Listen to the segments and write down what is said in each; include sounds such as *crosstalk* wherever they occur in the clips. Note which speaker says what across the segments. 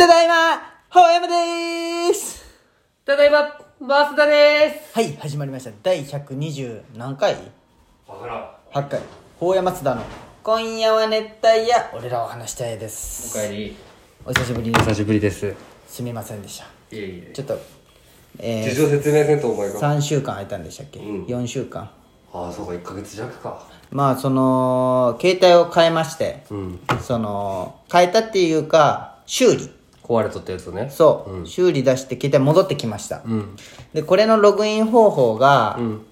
Speaker 1: ただいま、ほうやまでーす
Speaker 2: ただいま、増田です。
Speaker 1: はい、始まりました。第120何回？
Speaker 2: わからん。
Speaker 1: ?8 回。ほうやまつだの、今夜は熱帯夜、俺らを話したいです。
Speaker 2: おかえり。
Speaker 1: お久しぶりです。
Speaker 2: 久しぶりです。
Speaker 1: すみませんでした。
Speaker 2: いえいえ。
Speaker 1: ちょっと、え
Speaker 2: 事情説明せんとお前
Speaker 1: ー、
Speaker 2: が。
Speaker 1: 3週間空いたんでしたっけ、
Speaker 2: うん
Speaker 1: ?4 週間。
Speaker 2: ああ、そうか、1ヶ月弱か。
Speaker 1: まあ、その、携帯を変えまして、
Speaker 2: うん。
Speaker 1: その、変えたっていうか、修理。
Speaker 2: 壊れとったやつね。
Speaker 1: そう、修理出して携帯戻ってきました。
Speaker 2: うん。
Speaker 1: で、これのログイン方法が、
Speaker 2: うん。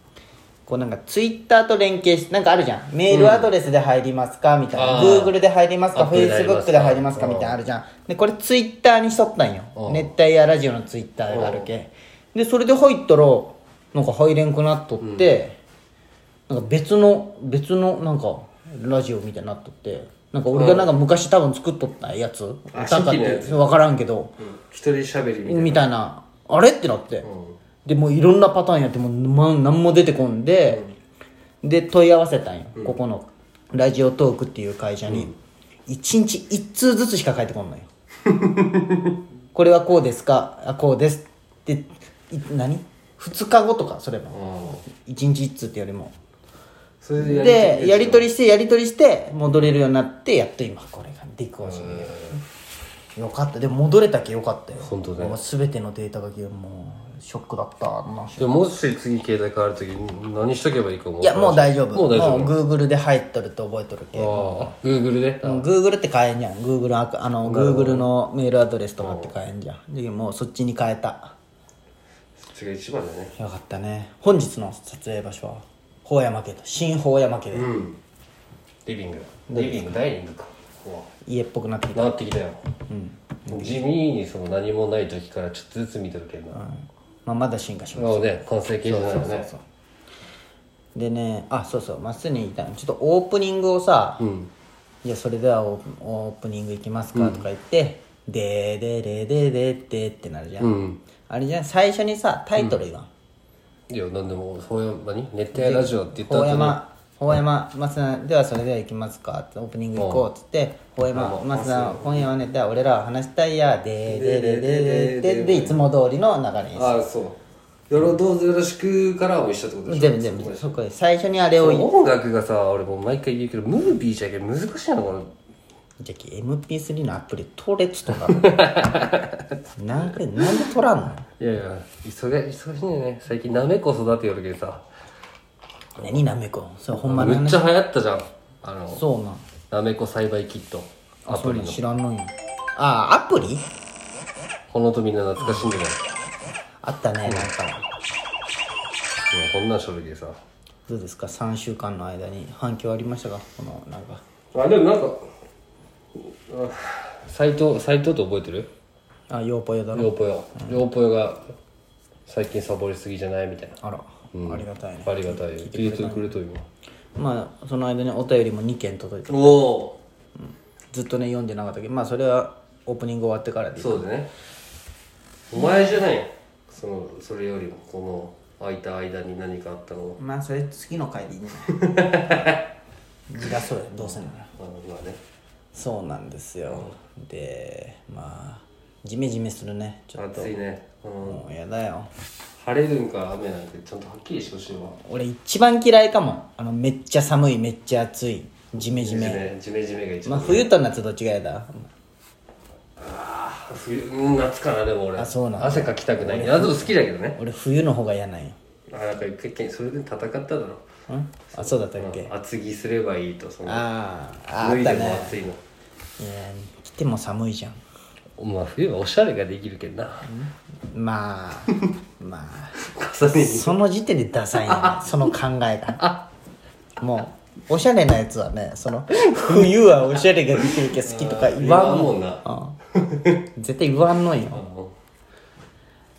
Speaker 1: こうなんかツイッターと連携して、なんかあるじゃん。メールアドレスで入りますかみたいな。
Speaker 2: あー
Speaker 1: Google で入りますか
Speaker 2: アップルで入ります
Speaker 1: ?Facebook
Speaker 2: か
Speaker 1: で入りますかみたいなのあるじゃん。で、これツイッターにしとったんよ
Speaker 2: う。ん
Speaker 1: 熱帯夜ラジオのツイッターがあるけ。で、それで入ったら、なんか入れんくなっとって、なんか別の、別のなんかラジオみたいになっとって、なんか俺がなんか昔多分作っとったやつ？
Speaker 2: あ
Speaker 1: 歌かっ
Speaker 2: 初期のやつ？
Speaker 1: てわからんけど、
Speaker 2: 一人喋りみたいな。
Speaker 1: みたいな、あれってなって。で、もういろんなパターンやっても、ま、何も出てこんで、で、問い合わせたんよ。ここの、ラジオトークっていう会社に。一日一通ずつしか返ってこんのよ。*laughs* これはこうですか？あ、こうです。って、い何？二日後とか、それも。
Speaker 2: うん。
Speaker 1: 一日一通ってよりも。
Speaker 2: で
Speaker 1: で、やり取
Speaker 2: り
Speaker 1: りして、やり取りして、戻れるようになって、やっと今、これができこしよかった。でも戻れたけよかったよ。
Speaker 2: 本当ね
Speaker 1: もう全てのデータがもう、ショックだった。な
Speaker 2: でももし次携帯変わるとき何しとけばいいかも
Speaker 1: いや、もう大丈夫。
Speaker 2: もう大丈夫。
Speaker 1: もう Google で入っとると覚えとるけ。
Speaker 2: ああ、Google で？
Speaker 1: うん Google って変えんじゃん。Google アカあの、Google のメールアドレスとかって変えんじゃん。で、もうそっちに変えた。
Speaker 2: そっちが一番だね。
Speaker 1: よかったね。本日の撮影場所は、法山家と、新法山家で、
Speaker 2: うん。リビング。リビング、ダイニングか。こ
Speaker 1: 家っぽくなってきた。
Speaker 2: うなってきたよ。うん。地味にその何もない時からちょっとずつ見てるけどな。
Speaker 1: まあ、まだ進化します。
Speaker 2: もうね、完成形じゃないよね。
Speaker 1: でね、あ、そうそう、まっすぐに言いたいのちょっとオープニングをさ、
Speaker 2: うん。
Speaker 1: じゃあそれではオープオープニングいきますかとか言って、でーでーでーでーでーでーってなるじゃん。
Speaker 2: うん。
Speaker 1: あれじゃん、最初にさ、タイトル言わん。
Speaker 2: いや、なんでも、そういう、何熱帯ラジオって言った後に。
Speaker 1: 法山、法山、松田、ではそれでは行きますか？オープニング行こうっつって、法山、松田、今夜はね、では俺らは話したいや、でーでーでーでーでーでいつも通りの流れにし
Speaker 2: ああ、そう。よろどうぞよろしくからも一緒ってことでしょ？
Speaker 1: 全部全部、そこで最初にあれを。
Speaker 2: 音楽がさ、俺もう毎回言うけど、ムービーじゃけん難しいな、これ。
Speaker 1: じゃあ MP3 のアプリ取れっつとか *laughs* なんかなんで取らんの？
Speaker 2: いやいや、忙忙しいねね。最近なめこ育てよるけどさ。
Speaker 1: 何なめこそれほんまな
Speaker 2: めっちゃ流行ったじゃん。あの、
Speaker 1: そうなん
Speaker 2: なめこ栽培キット。アプリの。
Speaker 1: 知らんのよああアプリ？
Speaker 2: この音みんな懐かしんでない。
Speaker 1: あったねなんか
Speaker 2: もうこんなんしょるけどさ。
Speaker 1: どうですか？3週間の間に反響ありましたか？このなんか
Speaker 2: あ、でもなんか、あ斎藤、斎藤って覚えてる？
Speaker 1: あヨーポヨだろ
Speaker 2: ヨーポヨ。ヨーポヨが最近サボりすぎじゃないみたいな。
Speaker 1: あら、ありがたいね
Speaker 2: ありがたい。聞いてくれとるよ。
Speaker 1: まあその間にお便りも2件届いて
Speaker 2: おお
Speaker 1: ずっとね読んでなかったけどまあそれはオープニング終わってからでいい
Speaker 2: そうだね。お前じゃないその、それよりも、この空いた間に何かあったのは。
Speaker 1: まあそれ次の回でいいん *laughs* じゃないじらそうよどうせなら
Speaker 2: あまあね。
Speaker 1: そうなんですよでまあジメジメするねちょっと
Speaker 2: 暑いね。うん。
Speaker 1: もうやだよ
Speaker 2: 晴れるんか雨なんてちゃんとはっきりしてほしいわ。
Speaker 1: 俺一番嫌いかもあのめっちゃ寒いめっちゃ暑いジメジメ
Speaker 2: ジメジメが一番。
Speaker 1: まあ冬と夏どっちがやだ？
Speaker 2: 冬、うん、夏かな、でも俺。
Speaker 1: あそうなんだ
Speaker 2: 汗かきたくない。夏も好きだけどね。
Speaker 1: 俺冬の方が嫌なんよ
Speaker 2: あ、なんか一回、それで戦っただろ。
Speaker 1: ん？あそうだったっけ？
Speaker 2: 厚着すればいいと、その。
Speaker 1: あーああ
Speaker 2: 脱いでも
Speaker 1: ね。
Speaker 2: 暑いの。
Speaker 1: いや来ても寒いじゃん。
Speaker 2: まあ冬はおしゃれができるけどな。
Speaker 1: まあ *laughs* まあ。
Speaker 2: 重ねに。
Speaker 1: その時点でダサいな *laughs* その考えが。もうおしゃれなやつはねその冬はおしゃれができるけど好きとか言わんもん
Speaker 2: 言わん
Speaker 1: うん。絶対言わんのよ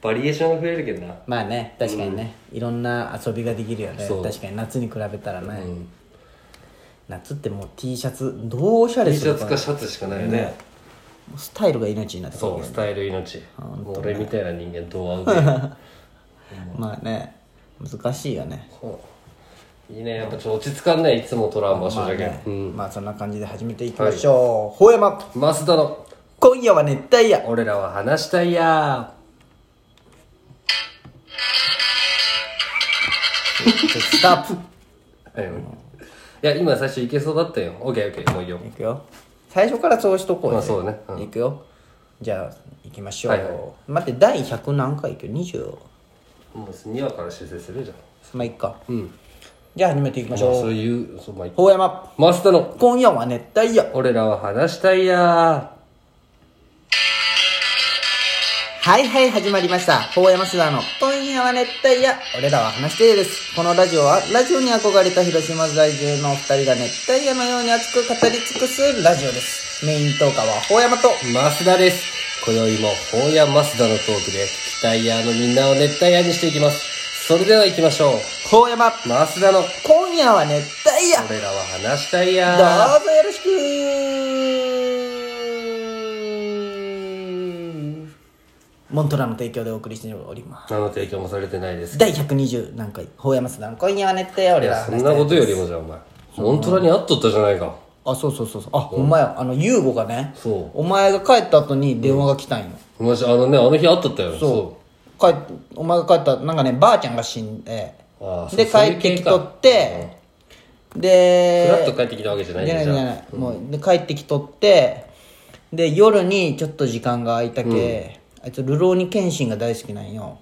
Speaker 2: バリエーションが増えるけどな。
Speaker 1: まあね確かにね、いろんな遊びができるよね。
Speaker 2: そう。
Speaker 1: 確かに。夏に比べたらね、夏ってもう T シャツどうおしゃれ
Speaker 2: T シャツかシャツしかないよね。
Speaker 1: スタイルが命になってくる
Speaker 2: そう、スタイル命。もう俺みたいな人間どう合うか。*laughs*
Speaker 1: まあね。難しいよね。
Speaker 2: そう。いいね、やっぱちょっと落ち着かんね。いつもトラン場所じゃけん。
Speaker 1: まあね。
Speaker 2: うん。
Speaker 1: まあそんな感じで始めていきましょう、ほうやま。
Speaker 2: 増田の。
Speaker 1: 今夜は熱帯夜。
Speaker 2: 俺らは話したいや
Speaker 1: スタート
Speaker 2: ーいや今最初いけそうだったよ。オッケーオッケーもういいよ。
Speaker 1: いくよ。最初からそうしとこうよ、
Speaker 2: まあそうね。うん。
Speaker 1: いくよ。じゃあ行きましょう、
Speaker 2: はいはい。
Speaker 1: 待って第100何回いく？よ20
Speaker 2: もう2話から修正するじゃん。
Speaker 1: まあいっか。
Speaker 2: うん。
Speaker 1: じゃあ始めていきましょう。
Speaker 2: まあそういうそうまあいい
Speaker 1: 法山
Speaker 2: マスターの。
Speaker 1: 今夜は熱帯夜。
Speaker 2: 俺らは話したいや
Speaker 1: はいはい始まりました。法山須田の今夜は熱帯夜。俺らは話していです。このラジオはラジオに憧れた広島在住のお二人が熱帯夜のように熱く語り尽くすラジオです。メイントーカーは法山と
Speaker 2: ーマスダです。今宵も本屋マスダのトークで聞きたいやーのみんなを熱帯夜にしていきます。それでは行きましょう。
Speaker 1: 法山
Speaker 2: マスダの。
Speaker 1: 今夜は熱帯夜。
Speaker 2: 俺らは話したいや
Speaker 1: どう
Speaker 2: ー
Speaker 1: ぞよろしくモントラの提供でお送りしております。
Speaker 2: 何の提供もされてないです
Speaker 1: 第120何回法山須田の今夜は熱帯夜
Speaker 2: い
Speaker 1: 俺ら
Speaker 2: そんなことよりもじゃあお前モントラに会っとったじゃないか。
Speaker 1: あそうそうそうそう。あ、ほんまやあの優吾がね
Speaker 2: そ
Speaker 1: お前が帰った後に電話が来たんよ、
Speaker 2: うマジあのねあの日会っとったよ。
Speaker 1: そう。帰っお前が帰ったなんかねばあちゃんが死んで。
Speaker 2: ああ
Speaker 1: で帰ってきとって
Speaker 2: フ
Speaker 1: で
Speaker 2: ラッと帰ってきたわけじゃないじゃ
Speaker 1: ないじゃない、もうで帰ってきとってで夜にちょっと時間が空いたけ、あいつルローニケンシンが大好きなんよ。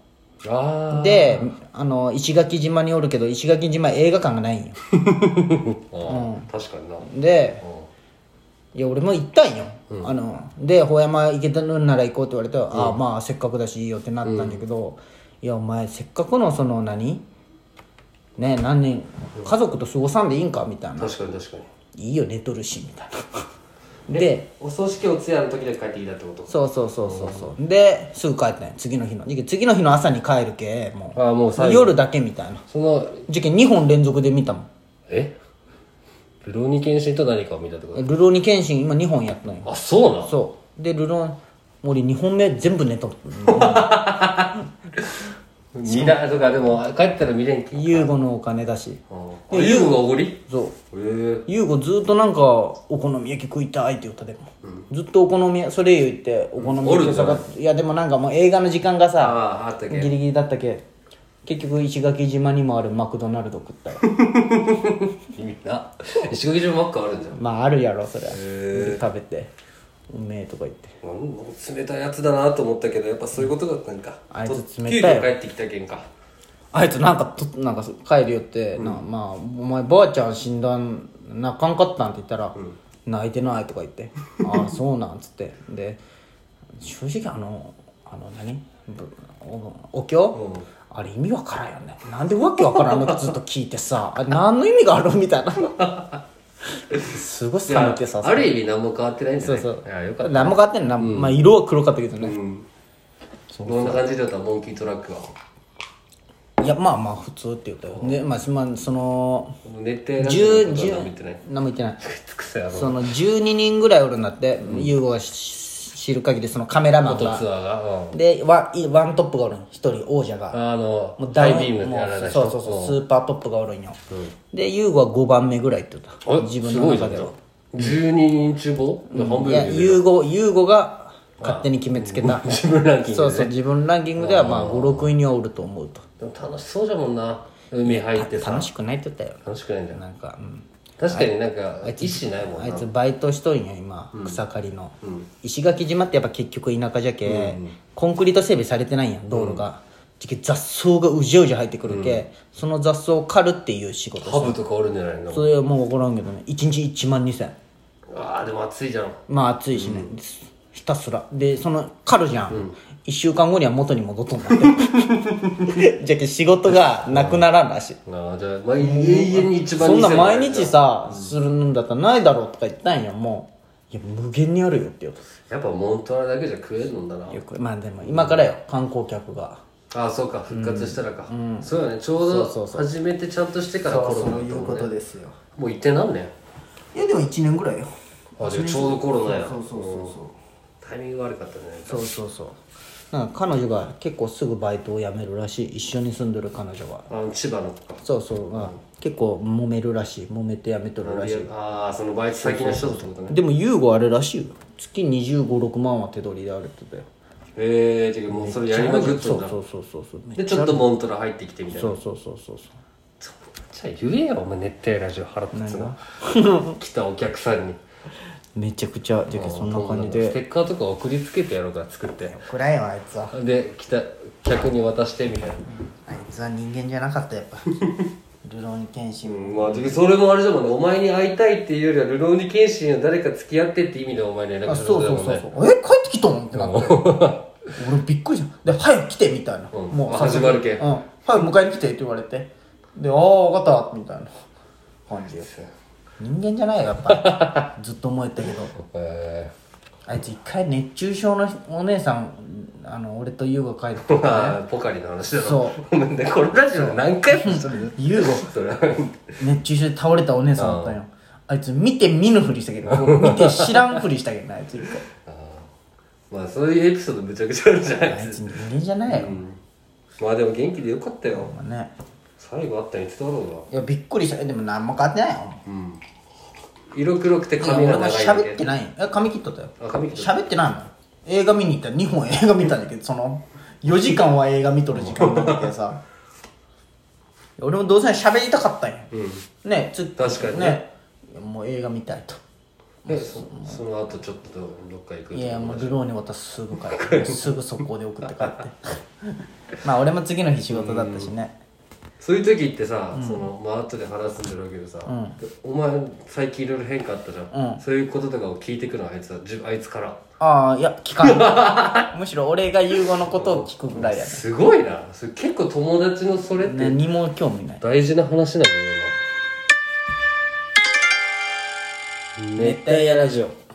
Speaker 2: ああ
Speaker 1: であの石垣島におるけど石垣島映画館がないんよ。*laughs*
Speaker 2: ああ確かにな。
Speaker 1: でいや俺も行ったんよ、あので「法山行けたのなら行こう」って言われたら「ああまあせっかくだしいいよ」ってなったんだけど、いやお前せっかくのその何？ね何年家族と過ごさんでいいんか？みたいな。
Speaker 2: 確かに確かに「
Speaker 1: いいよ寝とるし」みたいなで
Speaker 2: お葬式お通夜の時で帰ってきたってこと
Speaker 1: そうそうそうそうそう。ですぐ帰ったんよ次の日の。次の日の朝に帰るけも
Speaker 2: ああもう
Speaker 1: 夜だけみたいな。
Speaker 2: その
Speaker 1: 事件2本連続で見たもん。
Speaker 2: え？ルローニケンシンと何かを見たってこと？
Speaker 1: ルローニケンシン今2本やったのよ
Speaker 2: あそうなの？
Speaker 1: そう。でルロー俺2本目全部寝とる
Speaker 2: 見なとかでも帰ったら見れんけ
Speaker 1: 優吾のお金だし。
Speaker 2: あユーゴがおごり？
Speaker 1: そう。
Speaker 2: ええ。
Speaker 1: 優吾ずっとなんかお好み焼き食いたいって言ったでも、ずっとお好み焼きそれ言ってお好み焼き探っていやでもなんかもう映画の時間がさ
Speaker 2: あああったっけ？
Speaker 1: ギリギリだったけ？結局石垣島にもあるマクドナルド食ったよ。*laughs*
Speaker 2: 意味な。石垣島マックあるんじゃん。
Speaker 1: まああるやろそれ
Speaker 2: へえ。
Speaker 1: で食べてうめえとか言って。
Speaker 2: うん冷たいやつだなと思ったけどやっぱそういうことだったんか。
Speaker 1: あいつ
Speaker 2: と
Speaker 1: 冷たいよ
Speaker 2: 急遽帰ってきたけんか。
Speaker 1: あいつなんかとなんか帰るよって、なまあお前ばあちゃん死んだん泣かんかったんって言ったら、泣いてないとか言って。*laughs* ああそうなんっつって。で正直あのあの何？ぶおお経、あれ意味わからんよね。なんでわけわからんのかずっと聞いてさ。あれ何の意味があるみたいな *laughs* すごい冷めて。さ
Speaker 2: ある意味何も変わってないんじゃない？
Speaker 1: そうそう。
Speaker 2: よかった。
Speaker 1: 何も変わってんの、なまあ色は黒かったけどね、
Speaker 2: うん。どんな感じだった？モンキートラックは。い
Speaker 1: やまあまあ普通って言ったよ。でまあその
Speaker 2: 熱帯ラジオ
Speaker 1: 10
Speaker 2: のことは何も
Speaker 1: 10
Speaker 2: 言ってない？
Speaker 1: 何も言ってない。*laughs* その12人ぐらいおるんだって。優吾がし知る限りそのカメラマンが。
Speaker 2: アーが。うん。
Speaker 1: でワンワントップがおるん。一人王者が。
Speaker 2: あの
Speaker 1: もうダウン
Speaker 2: ビームでやらない
Speaker 1: もう
Speaker 2: 人
Speaker 1: そうそうそうス
Speaker 2: ん。
Speaker 1: ーパートップがおるんよ。で優吾は5番目ぐらいって言った。
Speaker 2: あ
Speaker 1: 自分の中では。
Speaker 2: 12人中棒半分
Speaker 1: いや優吾優吾が勝手に決めつけた。
Speaker 2: 自分ランキング
Speaker 1: そうそう自分ランキングではまあ56位にはおると思うと。
Speaker 2: でも楽しそうじゃもんな。海入ってさ。
Speaker 1: 楽しくないって言ったよ。
Speaker 2: 楽しくないんだ。よ
Speaker 1: なんかうん
Speaker 2: 確かになんか意思ないもん
Speaker 1: あい
Speaker 2: な
Speaker 1: つバイトしとんよ今、草刈りの、石垣島ってやっぱ結局田舎じゃけ、コンクリート整備されてないんやん。道路が、雑草がうじゃうじゃ入ってくるけ、その雑草を刈るっていう仕事
Speaker 2: ハブとかおるんじゃないの？
Speaker 1: それはもう分からんけどね。1日1万2000
Speaker 2: ああでも暑いじゃん。
Speaker 1: まあ暑いしね、ひたすら。でその刈るじゃん、1週間後には元に戻っとんだって。*laughs* じゃけ仕事がなくならんらしい、
Speaker 2: ああじゃあ、まあ、永遠に一番
Speaker 1: そんな
Speaker 2: 2000
Speaker 1: 毎日さ、するんだったらないだろうとか言ったんよもう。いや無限にあるよって言うと
Speaker 2: やっぱモントラだけじゃ食えるんだな。
Speaker 1: よくまあでも今からよ観光客が。
Speaker 2: ああそうか復活したらか、そうだねちょうど
Speaker 1: そうそうそう。
Speaker 2: 始めてちゃんとしてからコロナだったもんね
Speaker 1: ですよ。
Speaker 2: もう行って何年
Speaker 1: いやでも1年ぐらいよ。
Speaker 2: あじゃあちょうどコロナや。
Speaker 1: そうそうそうそう
Speaker 2: タイミング悪かったね
Speaker 1: そうそうそう。なんか彼女が結構すぐバイトを辞めるらしい。一緒に住んでる彼女が
Speaker 2: あの千葉の子か。
Speaker 1: そうそう、まあ、結構揉めるらしい。揉めて辞めとるらしい。
Speaker 2: ああそのバイト先の人ってことね。
Speaker 1: でも優吾あれらしいよ。月2 5 6万は手取りであるって言ってたよ。
Speaker 2: へえてかもうそれやりまくってんだ。
Speaker 1: そうそうそうそうそう。
Speaker 2: でちょっとモントラ入ってきてみたいな。
Speaker 1: そうそうそうそうそう。
Speaker 2: じゃあ言えよお前。熱帯ラジオ腹立つな。*laughs* 来たお客さんに
Speaker 1: めちゃくちゃじゃけそんな感じ
Speaker 2: ス
Speaker 1: で
Speaker 2: テッカーとか送りつけてやろうから作って。
Speaker 1: 暗いよあいつは。
Speaker 2: で来た客に渡してみたいな。
Speaker 1: あいつは人間じゃなかったやっぱ。ルローニケンシン
Speaker 2: うんまあでそれもあれだもんね。お前に会いたいっていうよりはルローニケンシンの誰か付き合ってって意味でお前に連絡
Speaker 1: あ
Speaker 2: する
Speaker 1: そうそうそう
Speaker 2: ことだもん。ね
Speaker 1: そうえ帰ってきたのってなって。俺びっくりじゃんで早く来てみたいな、
Speaker 2: うん。
Speaker 1: もう
Speaker 2: あ始まるけ
Speaker 1: うん。早く迎えに来てって言われて。でああ分かった。みたいな感じです人間じゃないよやっぱり。ずっと思えたけど。
Speaker 2: え
Speaker 1: あいつ一回熱中症のお姉さんあの俺と優が帰って *laughs*
Speaker 2: ー、まあポカリの話だろ。
Speaker 1: そう。
Speaker 2: でこのラジオ何回もそれ
Speaker 1: 優が
Speaker 2: それ
Speaker 1: 熱中症で倒れたお姉さんだったんよ。あいつ見て見ぬふりしたけど見て知らんふりしたけどなあいつ一回。
Speaker 2: まあそういうエピソードむちゃくちゃあるじゃない
Speaker 1: あい
Speaker 2: ですか。
Speaker 1: つ人間じゃないよ、
Speaker 2: まあでも元気でよかったよ。
Speaker 1: まあね
Speaker 2: 最後あったに伝わろう
Speaker 1: いやびっくりした。でも何も変わってないよ。
Speaker 2: がうん。色黒くて
Speaker 1: いや
Speaker 2: 髪が長い
Speaker 1: 喋ってない。よえ髪切っとったよ。
Speaker 2: あ髪切っと
Speaker 1: 喋ってないもん映画見に行ったら2本映画見たんだけどその4時間は映画見とる時間だけどさ。俺もどうせ喋りたかったんよ
Speaker 2: うん。
Speaker 1: ねつ
Speaker 2: 確かにね。
Speaker 1: ね。もう映画見たいと。
Speaker 2: でそその後ちょっとどっか行く
Speaker 1: いやもうルローに渡すすぐ帰ってすぐ速攻で送って帰って。*laughs* まあ俺も次の日仕事だったしね
Speaker 2: そういう時ってさ、そのまあ後で話すんだろうけどさ、お前最近いろいろ変化あったじゃん、そういうこととかを聞いてくのあいつは。じあいつから。
Speaker 1: ああいや聞かん *laughs* むしろ俺が優吾のことを聞くぐらいやね
Speaker 2: すごいな。それ結構友達のそれって
Speaker 1: 何も興味ない。
Speaker 2: 大事な話なんだよな
Speaker 1: 熱帯夜ラジオ